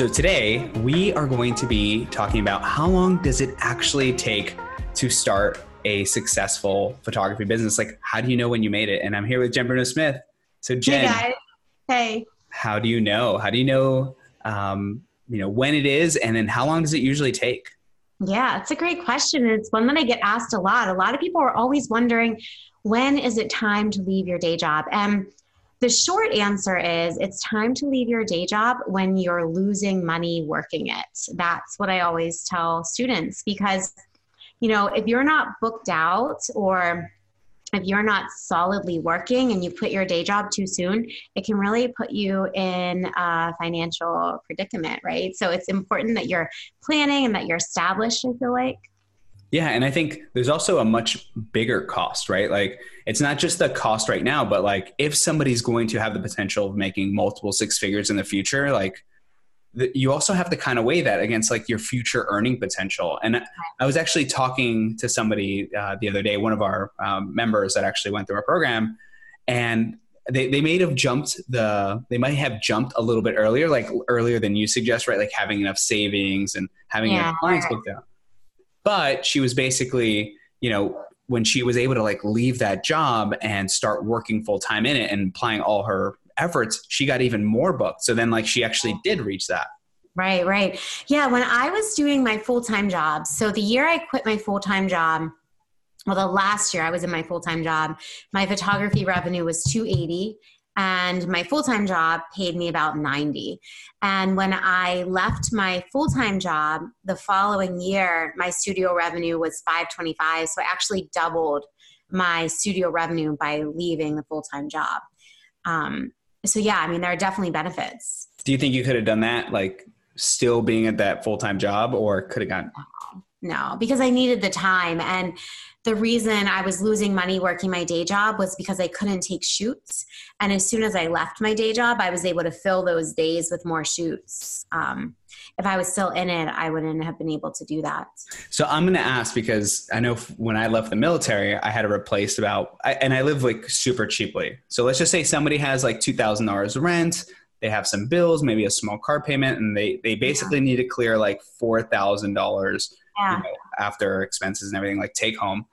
So today we are going to be talking about how long does it actually take to start a successful photography business? Like, how do you know when you made it? And I'm here with Jenn Bruno Smith. So Jenn, hey guys. Hey. How do you know? How do you know? Um, you know when it is, and then how long does it usually take? Yeah, it's a great question. It's one that I get asked a lot. A lot of people are always wondering when is it time to leave your day job? And the short answer is it's time to leave your day job when you're losing money working it. That's what I always tell students because, you know, if you're not booked out or if you're not solidly working and you quit your day job too soon, it can really put you in a financial predicament, right? So it's important that you're planning and that you're established, I feel like. Yeah, and I think there's also a much bigger cost, right? Like it's not just the cost right now, but like if somebody's going to have the potential of making multiple six figures in the future, like the, you also have to kind of weigh that against like your future earning potential. And I was actually talking to somebody uh, the other day, one of our um, members that actually went through our program, and they, they may have jumped the they might have jumped a little bit earlier, like earlier than you suggest, right? Like having enough savings and having yeah. enough clients booked out but she was basically, you know, when she was able to like leave that job and start working full time in it and applying all her efforts, she got even more booked. So then like she actually did reach that. Right, right. Yeah, when I was doing my full time job, so the year I quit my full time job, well, the last year I was in my full time job, my photography revenue was 280 and my full-time job paid me about 90 and when i left my full-time job the following year my studio revenue was 525 so i actually doubled my studio revenue by leaving the full-time job. Um, so yeah i mean there are definitely benefits. Do you think you could have done that like still being at that full-time job or could have gotten no because i needed the time. And the reason I was losing money working my day job was because I couldn't take shoots. And as soon as I left my day job, I was able to fill those days with more shoots. Um, if I was still in it, I wouldn't have been able to do that. So I'm going to ask because I know when I left the military, I had to replace about, I, and I live like super cheaply. So let's just say somebody has like $2,000 rent. They have some bills, maybe a small car payment, and they, they basically yeah. need to clear like $4,000 yeah. you know, after expenses and everything, like take home.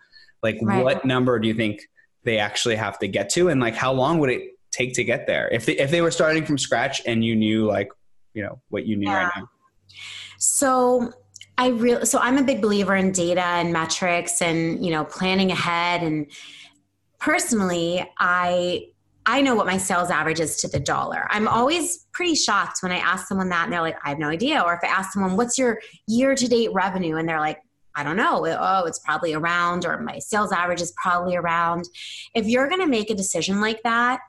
Like, right. what number do you think they actually have to get to, and like how long would it take to get there? If they, if they were starting from scratch and you knew like you know what you knew yeah. right now. So I really so I'm a big believer in data and metrics and you know planning ahead and personally I I know what my sales average is to the dollar. I'm always pretty shocked when I ask someone that and they're like, I have no idea. Or if I ask someone, what's your year to date revenue? And they're like, I don't know. Oh, it's probably around, or my sales average is probably around. If you're going to make a decision like that,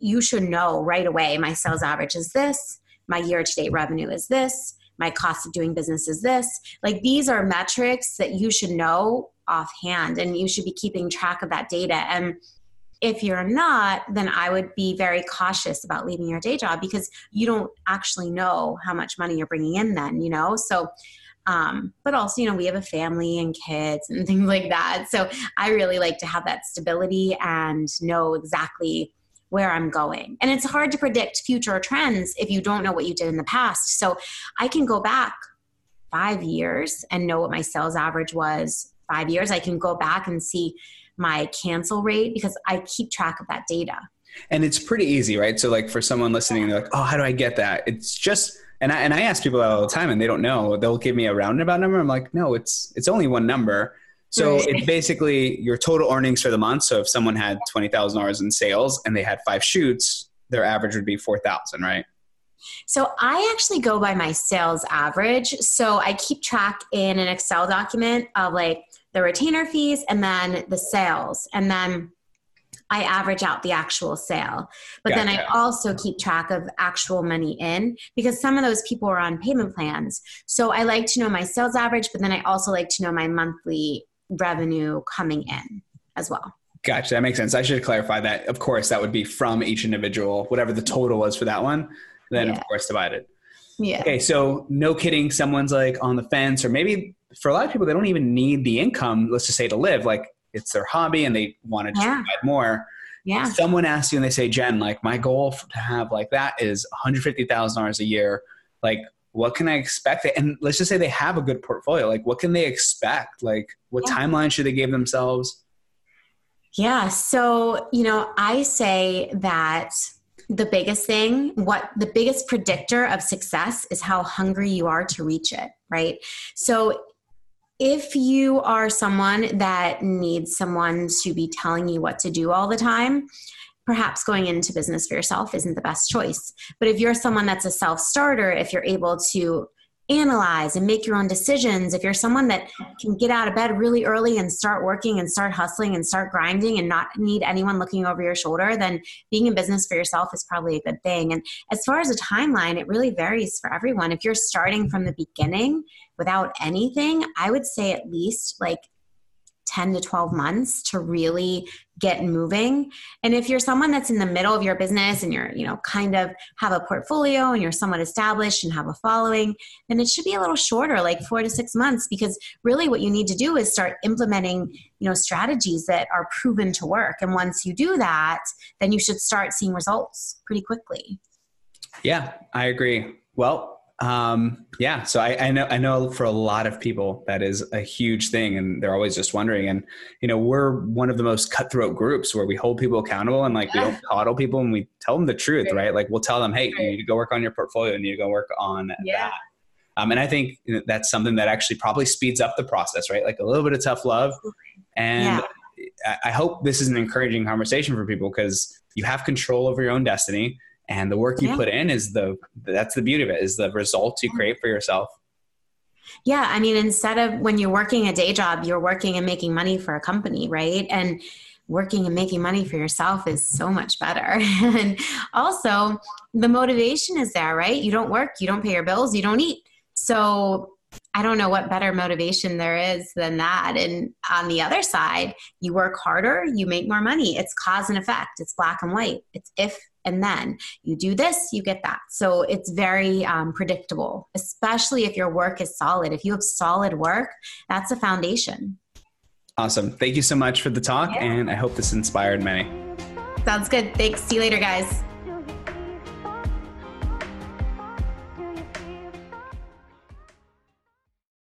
you should know right away my sales average is this, my year to date revenue is this, my cost of doing business is this. Like these are metrics that you should know offhand and you should be keeping track of that data. And if you're not, then I would be very cautious about leaving your day job because you don't actually know how much money you're bringing in then, you know? So, um, but also, you know, we have a family and kids and things like that. So I really like to have that stability and know exactly where I'm going. And it's hard to predict future trends if you don't know what you did in the past. So I can go back five years and know what my sales average was five years. I can go back and see my cancel rate because I keep track of that data. And it's pretty easy, right? So, like for someone listening, they're like, "Oh, how do I get that?" It's just and I and I ask people all the time, and they don't know. They'll give me a roundabout number. I'm like, "No, it's it's only one number." So right. it's basically your total earnings for the month. So if someone had twenty thousand dollars in sales and they had five shoots, their average would be four thousand, right? So I actually go by my sales average. So I keep track in an Excel document of like the retainer fees and then the sales. And then I average out the actual sale. But gotcha. then I also keep track of actual money in because some of those people are on payment plans. So I like to know my sales average, but then I also like to know my monthly revenue coming in as well. Gotcha. That makes sense. I should clarify that. Of course, that would be from each individual, whatever the total was for that one, then yeah. of course divided. Yeah. Okay. So no kidding. Someone's like on the fence, or maybe for a lot of people, they don't even need the income, let's just say to live. Like it's their hobby and they want to yeah. provide more. Yeah. Someone asks you and they say, Jenn, like my goal to have like that is $150,000 a year. Like, what can I expect? And let's just say they have a good portfolio. Like, what can they expect? Like, what yeah. timeline should they give themselves? Yeah. So, you know, I say that the biggest thing, what the biggest predictor of success is how hungry you are to reach it, right? So, if you are someone that needs someone to be telling you what to do all the time, perhaps going into business for yourself isn't the best choice. But if you're someone that's a self starter, if you're able to analyze and make your own decisions, if you're someone that can get out of bed really early and start working and start hustling and start grinding and not need anyone looking over your shoulder, then being in business for yourself is probably a good thing. And as far as a timeline, it really varies for everyone. If you're starting from the beginning without anything, I would say at least like 10 to 12 months to really get moving. And if you're someone that's in the middle of your business and you're, you know, kind of have a portfolio and you're somewhat established and have a following, then it should be a little shorter, like 4 to 6 months because really what you need to do is start implementing, you know, strategies that are proven to work. And once you do that, then you should start seeing results pretty quickly. Yeah, I agree. Well, um, yeah, so I, I, know I know for a lot of people that is a huge thing, and they're always just wondering. And you know, we're one of the most cutthroat groups where we hold people accountable and like yeah. we don't coddle people, and we tell them the truth, right? right? Like we'll tell them, hey, right. you need to go work on your portfolio, and you need to go work on yeah. that. Um, and I think that's something that actually probably speeds up the process, right? Like a little bit of tough love, and yeah. I, I hope this is an encouraging conversation for people because you have control over your own destiny and the work you yeah. put in is the that's the beauty of it is the results you create for yourself yeah i mean instead of when you're working a day job you're working and making money for a company right and working and making money for yourself is so much better and also the motivation is there right you don't work you don't pay your bills you don't eat so I don't know what better motivation there is than that. And on the other side, you work harder, you make more money. It's cause and effect, it's black and white. It's if and then you do this you get that. So it's very um, predictable especially if your work is solid. If you have solid work that's a foundation. Awesome. Thank you so much for the talk yeah. and i hope this inspired many. Sounds good. Thanks. See you later guys